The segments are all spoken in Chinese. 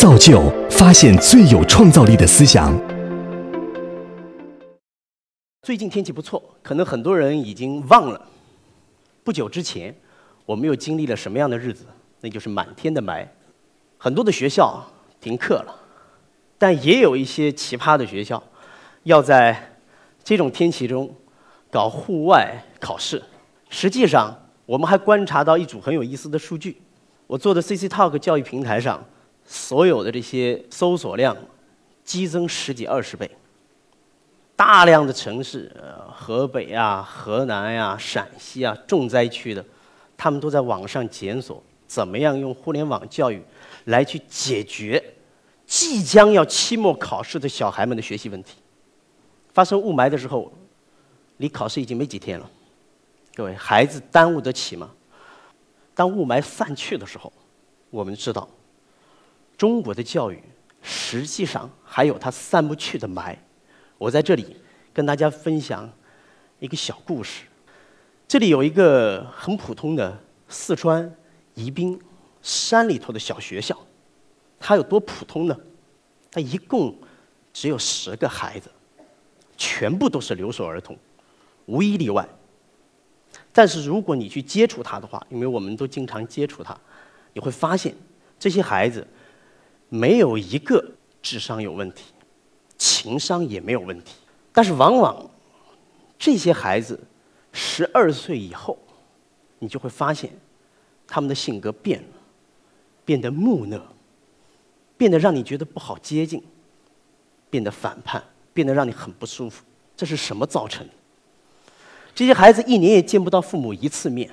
造就发现最有创造力的思想。最近天气不错，可能很多人已经忘了，不久之前我们又经历了什么样的日子？那就是满天的霾，很多的学校停课了，但也有一些奇葩的学校要在这种天气中搞户外考试。实际上，我们还观察到一组很有意思的数据。我做的 CC Talk 教育平台上，所有的这些搜索量激增十几二十倍。大量的城市，呃，河北啊、河南呀、陕西啊，重灾区的，他们都在网上检索怎么样用互联网教育来去解决即将要期末考试的小孩们的学习问题。发生雾霾的时候，离考试已经没几天了。各位，孩子耽误得起吗？当雾霾散去的时候，我们知道，中国的教育实际上还有它散不去的霾。我在这里跟大家分享一个小故事。这里有一个很普通的四川宜宾山里头的小学校，它有多普通呢？它一共只有十个孩子，全部都是留守儿童，无一例外。但是如果你去接触他的话，因为我们都经常接触他，你会发现这些孩子没有一个智商有问题，情商也没有问题。但是往往这些孩子十二岁以后，你就会发现他们的性格变了，变得木讷，变得让你觉得不好接近，变得反叛，变得让你很不舒服。这是什么造成的？这些孩子一年也见不到父母一次面，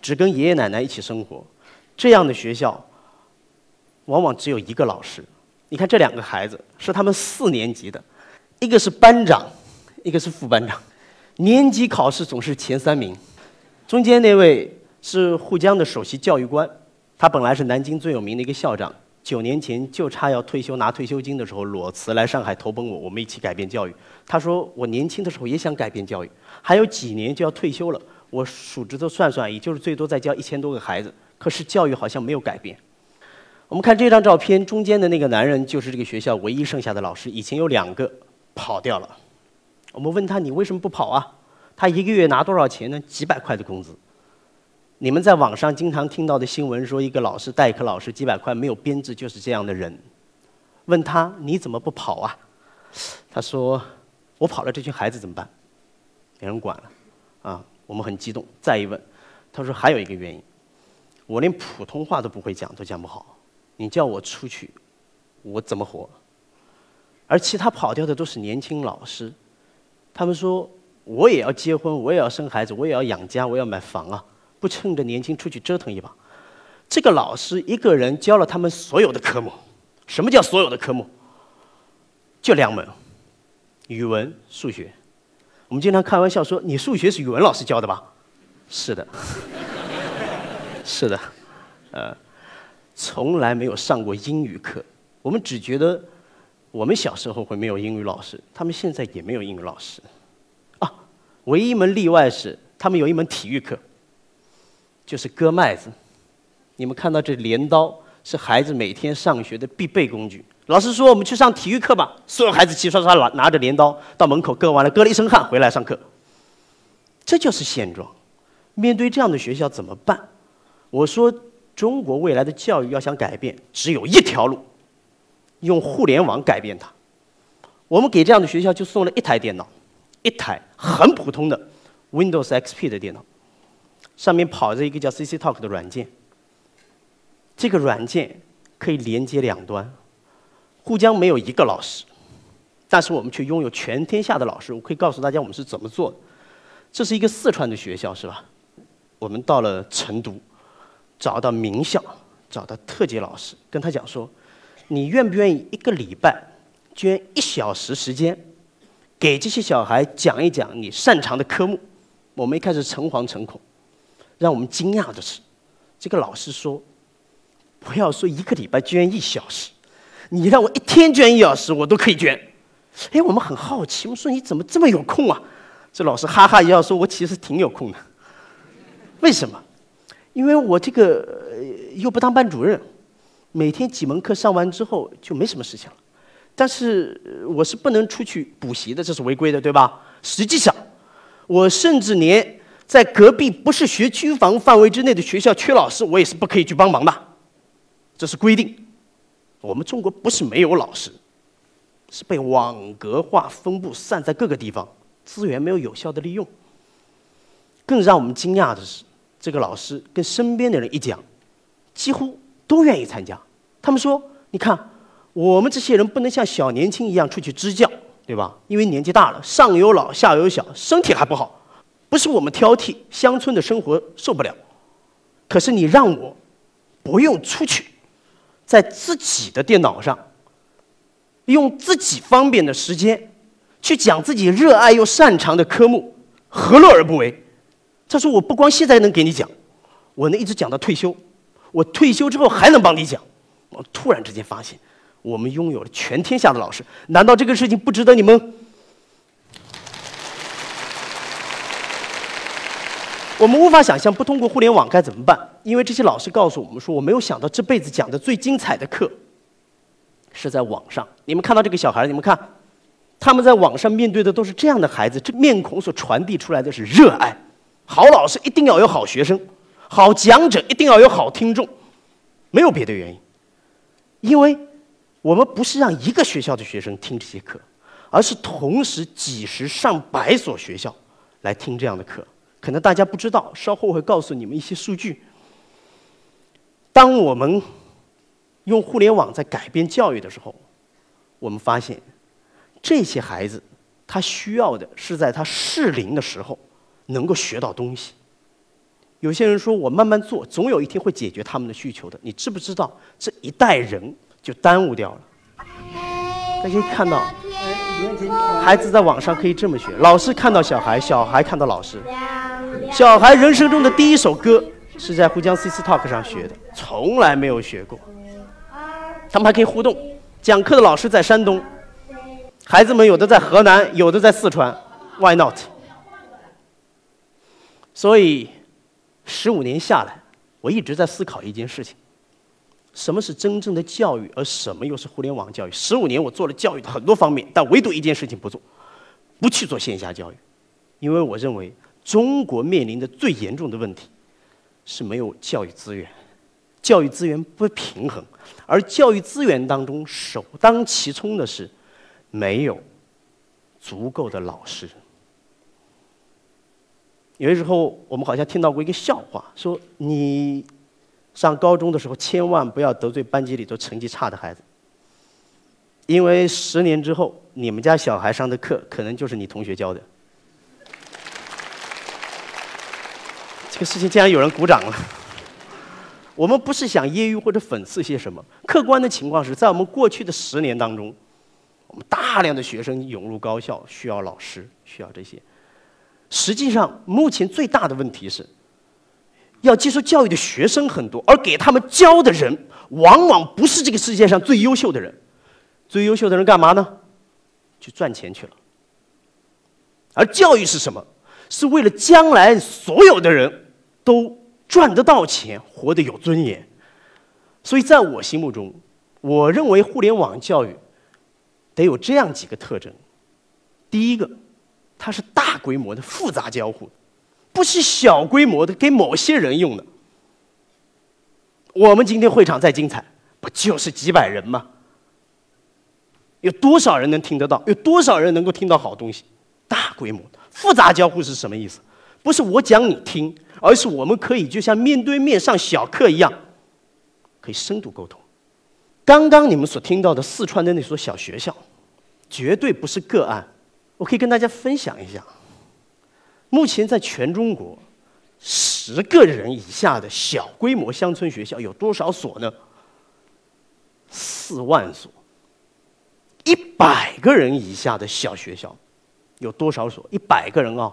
只跟爷爷奶奶一起生活。这样的学校，往往只有一个老师。你看这两个孩子是他们四年级的，一个是班长，一个是副班长。年级考试总是前三名。中间那位是沪江的首席教育官，他本来是南京最有名的一个校长。九年前就差要退休拿退休金的时候，裸辞来上海投奔我，我们一起改变教育。他说我年轻的时候也想改变教育，还有几年就要退休了。我数指头算算，也就是最多再教一千多个孩子。可是教育好像没有改变。我们看这张照片，中间的那个男人就是这个学校唯一剩下的老师，以前有两个跑掉了。我们问他你为什么不跑啊？他一个月拿多少钱呢？几百块的工资。你们在网上经常听到的新闻说，一个老师代课老师几百块没有编制，就是这样的人。问他你怎么不跑啊？他说我跑了，这群孩子怎么办？没人管了。啊，我们很激动。再一问，他说还有一个原因，我连普通话都不会讲，都讲不好。你叫我出去，我怎么活？而其他跑掉的都是年轻老师，他们说我也要结婚，我也要生孩子，我也要养家，我要买房啊。不趁着年轻出去折腾一把，这个老师一个人教了他们所有的科目。什么叫所有的科目？就两门，语文、数学。我们经常开玩笑说：“你数学是语文老师教的吧？”是的，是的，呃，从来没有上过英语课。我们只觉得我们小时候会没有英语老师，他们现在也没有英语老师。啊，唯一一门例外是他们有一门体育课。就是割麦子，你们看到这镰刀是孩子每天上学的必备工具。老师说我们去上体育课吧，所有孩子齐刷刷拿拿着镰刀到门口割完了，割了一身汗回来上课。这就是现状。面对这样的学校怎么办？我说中国未来的教育要想改变，只有一条路，用互联网改变它。我们给这样的学校就送了一台电脑，一台很普通的 Windows XP 的电脑。上面跑着一个叫 CC Talk 的软件，这个软件可以连接两端。沪江没有一个老师，但是我们却拥有全天下的老师。我可以告诉大家我们是怎么做的。这是一个四川的学校，是吧？我们到了成都，找到名校，找到特级老师，跟他讲说：“你愿不愿意一个礼拜捐一小时时间，给这些小孩讲一讲你擅长的科目？”我们一开始诚惶诚恐。让我们惊讶的是，这个老师说：“不要说一个礼拜捐一小时，你让我一天捐一小时，我都可以捐。”哎，我们很好奇，我说你怎么这么有空啊？这老师哈哈一笑说：“我其实挺有空的。为什么？因为我这个又不当班主任，每天几门课上完之后就没什么事情了。但是我是不能出去补习的，这是违规的，对吧？实际上，我甚至连在隔壁不是学区房范围之内的学校缺老师，我也是不可以去帮忙的，这是规定。我们中国不是没有老师，是被网格化分布散在各个地方，资源没有有效的利用。更让我们惊讶的是，这个老师跟身边的人一讲，几乎都愿意参加。他们说：“你看，我们这些人不能像小年轻一样出去支教，对吧？因为年纪大了，上有老下有小，身体还不好。不是我们挑剔，乡村的生活受不了。可是你让我不用出去，在自己的电脑上，用自己方便的时间去讲自己热爱又擅长的科目，何乐而不为？”他说：“我不光现在能给你讲，我能一直讲到退休。我退休之后还能帮你讲。”我突然之间发现，我们拥有了全天下的老师，难道这个事情不值得你们？我们无法想象不通过互联网该怎么办，因为这些老师告诉我们说，我没有想到这辈子讲的最精彩的课是在网上。你们看到这个小孩，你们看，他们在网上面对的都是这样的孩子，这面孔所传递出来的是热爱。好老师一定要有好学生，好讲者一定要有好听众，没有别的原因。因为我们不是让一个学校的学生听这些课，而是同时几十上百所学校来听这样的课。可能大家不知道，稍后会告诉你们一些数据。当我们用互联网在改变教育的时候，我们发现这些孩子他需要的是在他适龄的时候能够学到东西。有些人说我慢慢做，总有一天会解决他们的需求的。你知不知道这一代人就耽误掉了？大家看到，孩子在网上可以这么学，老师看到小孩，小孩看到老师。小孩人生中的第一首歌是在沪江 CC Talk 上学的，从来没有学过。他们还可以互动，讲课的老师在山东，孩子们有的在河南，有的在四川，Why not？所以，十五年下来，我一直在思考一件事情：什么是真正的教育，而什么又是互联网教育？十五年我做了教育的很多方面，但唯独一件事情不做，不去做线下教育，因为我认为中国面临的最严重的问题是没有教育资源，教育资源不平衡，而教育资源当中首当其冲的是没有足够的老师。有的时候，我们好像听到过一个笑话，说你上高中的时候千万不要得罪班级里头成绩差的孩子，因为十年之后，你们家小孩上的课可能就是你同学教的。这个事情竟然有人鼓掌了。我们不是想揶揄或者讽刺些什么，客观的情况是在我们过去的十年当中，我们大量的学生涌入高校，需要老师，需要这些。实际上，目前最大的问题是，要接受教育的学生很多，而给他们教的人往往不是这个世界上最优秀的人。最优秀的人干嘛呢？去赚钱去了。而教育是什么？是为了将来所有的人都赚得到钱，活得有尊严。所以，在我心目中，我认为互联网教育得有这样几个特征：第一个，它是大规模的复杂交互，不是小规模的给某些人用的。我们今天会场再精彩，不就是几百人吗？有多少人能听得到？有多少人能够听到好东西？大规模的复杂交互是什么意思？不是我讲你听，而是我们可以就像面对面上小课一样，可以深度沟通。刚刚你们所听到的四川的那所小学校，绝对不是个案。我可以跟大家分享一下，目前在全中国，十个人以下的小规模乡村学校有多少所呢？四万所。一百个人以下的小学校有多少所？一百个人啊，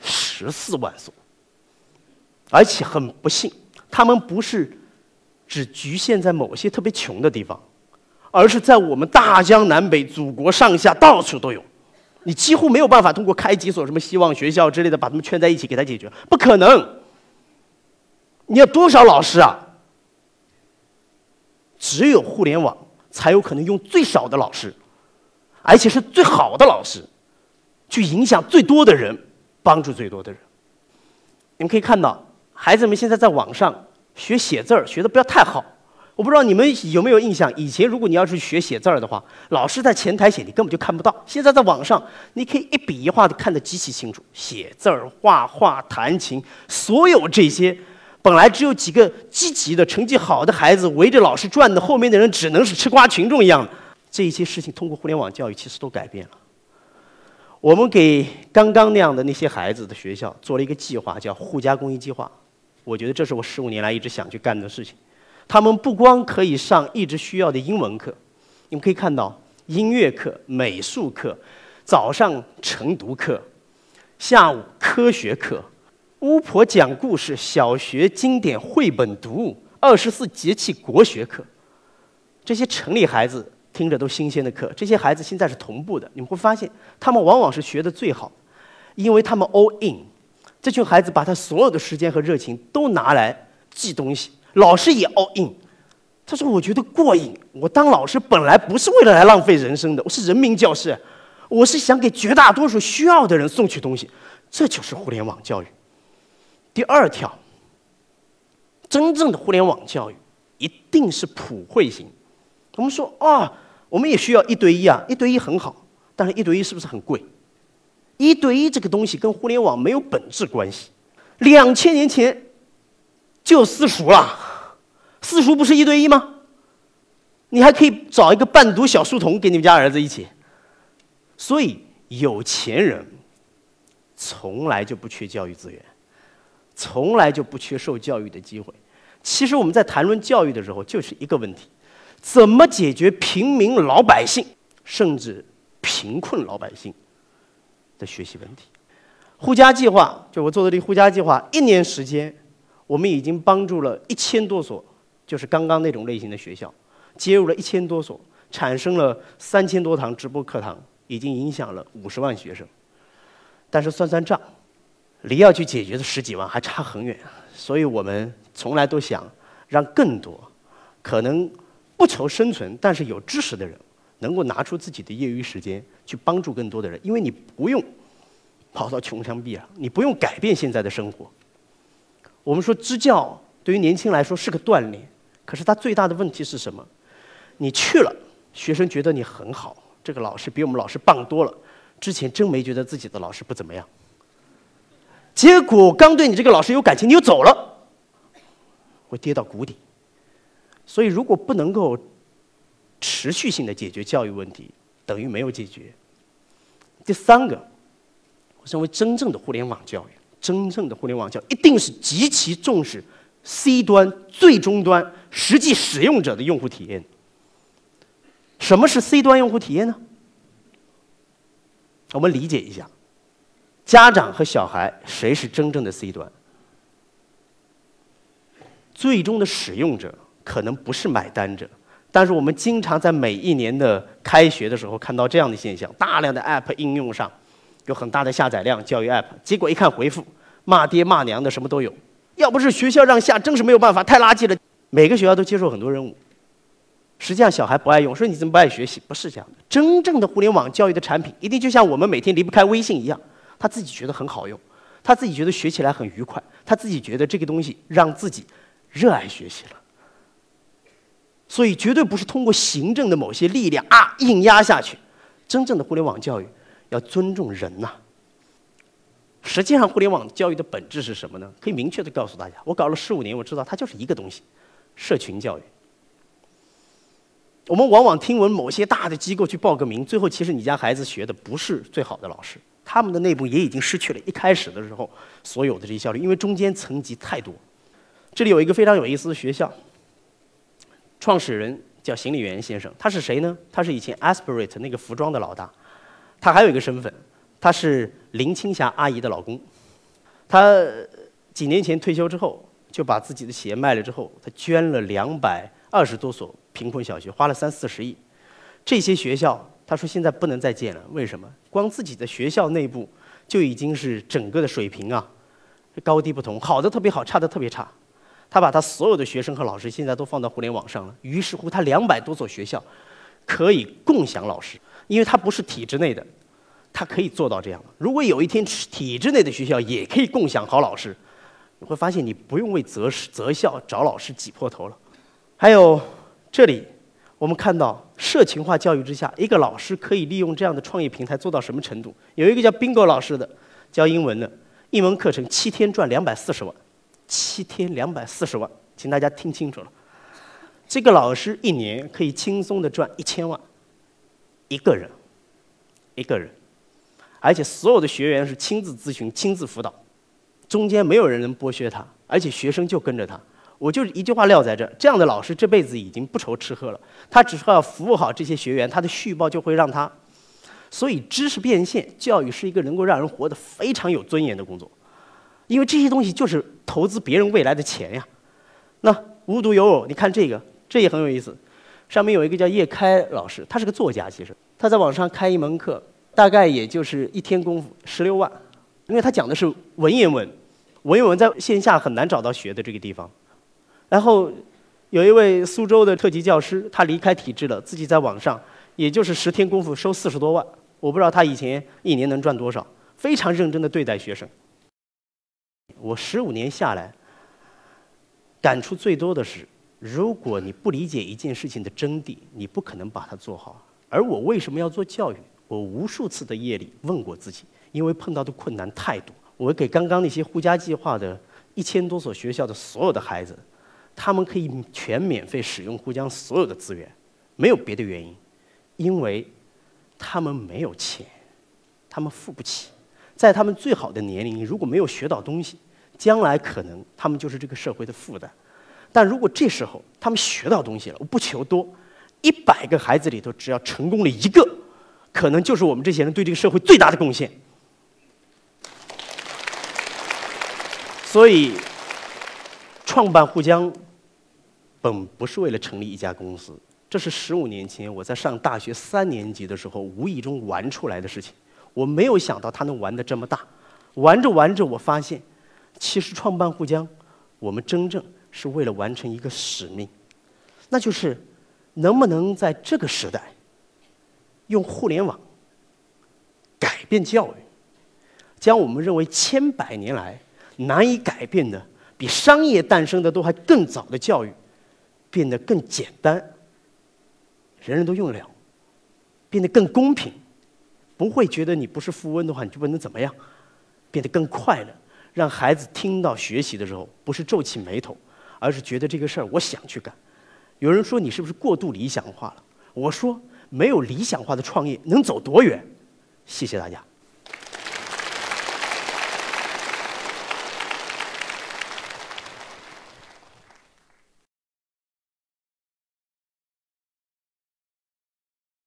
十四万所。而且很不幸，他们不是只局限在某些特别穷的地方，而是在我们大江南北、祖国上下到处都有。你几乎没有办法通过开几所什么希望学校之类的把他们圈在一起给他解决，不可能。你要多少老师啊？只有互联网才有可能用最少的老师，而且是最好的老师，去影响最多的人，帮助最多的人。你们可以看到，孩子们现在在网上学写字儿，学的不要太好。我不知道你们有没有印象，以前如果你要是学写字儿的话，老师在前台写，你根本就看不到。现在在网上，你可以一笔一画的看得极其清楚。写字儿、画画、弹琴，所有这些，本来只有几个积极的、成绩好的孩子围着老师转的，后面的人只能是吃瓜群众一样的。这些事情通过互联网教育其实都改变了。我们给刚刚那样的那些孩子的学校做了一个计划，叫“互加公益计划”。我觉得这是我十五年来一直想去干的事情。他们不光可以上一直需要的英文课，你们可以看到音乐课、美术课，早上晨读课，下午科学课，巫婆讲故事，小学经典绘本读物，二十四节气国学课，这些城里孩子听着都新鲜的课，这些孩子现在是同步的。你们会发现，他们往往是学的最好，因为他们 all in。这群孩子把他所有的时间和热情都拿来记东西。老师也 all in，他说：“我觉得过瘾。我当老师本来不是为了来浪费人生的，我是人民教师，我是想给绝大多数需要的人送去东西。这就是互联网教育。第二条，真正的互联网教育一定是普惠型。我们说啊，我们也需要一对一啊，一对一很好，但是一对一是不是很贵？一对一这个东西跟互联网没有本质关系。两千年前。”就私塾了，私塾不是一对一吗？你还可以找一个伴读小书童给你们家儿子一起。所以有钱人从来就不缺教育资源，从来就不缺受教育的机会。其实我们在谈论教育的时候，就是一个问题：怎么解决平民老百姓甚至贫困老百姓的学习问题？互加计划，就我做的这个互加计划，一年时间。我们已经帮助了一千多所，就是刚刚那种类型的学校，接入了一千多所，产生了三千多堂直播课堂，已经影响了五十万学生。但是算算账，离要去解决的十几万还差很远。所以我们从来都想让更多可能不愁生存，但是有知识的人，能够拿出自己的业余时间去帮助更多的人，因为你不用跑到穷乡僻壤，你不用改变现在的生活。我们说支教对于年轻来说是个锻炼，可是他最大的问题是什么？你去了，学生觉得你很好，这个老师比我们老师棒多了。之前真没觉得自己的老师不怎么样，结果刚对你这个老师有感情，你又走了，会跌到谷底。所以如果不能够持续性的解决教育问题，等于没有解决。第三个，我认为真正的互联网教育。真正的互联网教育一定是极其重视 C 端最终端实际使用者的用户体验。什么是 C 端用户体验呢？我们理解一下，家长和小孩谁是真正的 C 端？最终的使用者可能不是买单者，但是我们经常在每一年的开学的时候看到这样的现象：大量的 App 应用上。有很大的下载量，教育 App，结果一看回复，骂爹骂娘的什么都有。要不是学校让下，真是没有办法，太垃圾了。每个学校都接受很多任务，实际上小孩不爱用，说你怎么不爱学习？不是这样的。真正的互联网教育的产品，一定就像我们每天离不开微信一样，他自己觉得很好用，他自己觉得学起来很愉快，他自己觉得这个东西让自己热爱学习了。所以绝对不是通过行政的某些力量啊硬压下去。真正的互联网教育。要尊重人呐。实际上，互联网教育的本质是什么呢？可以明确的告诉大家，我搞了十五年，我知道它就是一个东西：社群教育。我们往往听闻某些大的机构去报个名，最后其实你家孩子学的不是最好的老师，他们的内部也已经失去了一开始的时候所有的这些效率，因为中间层级太多。这里有一个非常有意思的学校，创始人叫邢立源先生，他是谁呢？他是以前 Aspirate 那个服装的老大。他还有一个身份，他是林青霞阿姨的老公。他几年前退休之后，就把自己的企业卖了之后，他捐了两百二十多所贫困小学，花了三四十亿。这些学校，他说现在不能再建了，为什么？光自己的学校内部就已经是整个的水平啊，高低不同，好的特别好，差的特别差。他把他所有的学生和老师现在都放到互联网上了，于是乎他两百多所学校可以共享老师，因为他不是体制内的，他可以做到这样。如果有一天体制内的学校也可以共享好老师，你会发现你不用为择师择校找老师挤破头了。还有这里。我们看到社群化教育之下，一个老师可以利用这样的创业平台做到什么程度？有一个叫 Bingo 老师的教英文的，一门课程七天赚两百四十万，七天两百四十万，请大家听清楚了。这个老师一年可以轻松的赚一千万，一个人，一个人，而且所有的学员是亲自咨询、亲自辅导，中间没有人能剥削他，而且学生就跟着他。我就一句话撂在这：这样的老师这辈子已经不愁吃喝了。他只需要服务好这些学员，他的续报就会让他。所以，知识变现，教育是一个能够让人活得非常有尊严的工作，因为这些东西就是投资别人未来的钱呀。那无独有偶，你看这个，这也很有意思。上面有一个叫叶开老师，他是个作家，其实他在网上开一门课，大概也就是一天功夫十六万，因为他讲的是文言文，文言文在线下很难找到学的这个地方。然后，有一位苏州的特级教师，他离开体制了，自己在网上，也就是十天功夫收四十多万。我不知道他以前一年能赚多少，非常认真的对待学生。我十五年下来，感触最多的是，如果你不理解一件事情的真谛，你不可能把它做好。而我为什么要做教育？我无数次的夜里问过自己，因为碰到的困难太多。我给刚刚那些互加计划的一千多所学校的所有的孩子。他们可以全免费使用沪江所有的资源，没有别的原因，因为他们没有钱，他们付不起。在他们最好的年龄，如果没有学到东西，将来可能他们就是这个社会的负担。但如果这时候他们学到东西了，我不求多，一百个孩子里头只要成功了一个，可能就是我们这些人对这个社会最大的贡献。所以，创办沪江。本不是为了成立一家公司，这是十五年前我在上大学三年级的时候无意中玩出来的事情。我没有想到它能玩得这么大，玩着玩着，我发现，其实创办沪江，我们真正是为了完成一个使命，那就是能不能在这个时代，用互联网改变教育，将我们认为千百年来难以改变的、比商业诞生的都还更早的教育。变得更简单，人人都用得了；变得更公平，不会觉得你不是富翁的话你就不能怎么样；变得更快乐，让孩子听到学习的时候不是皱起眉头，而是觉得这个事儿我想去干。有人说你是不是过度理想化了？我说没有理想化的创业能走多远？谢谢大家。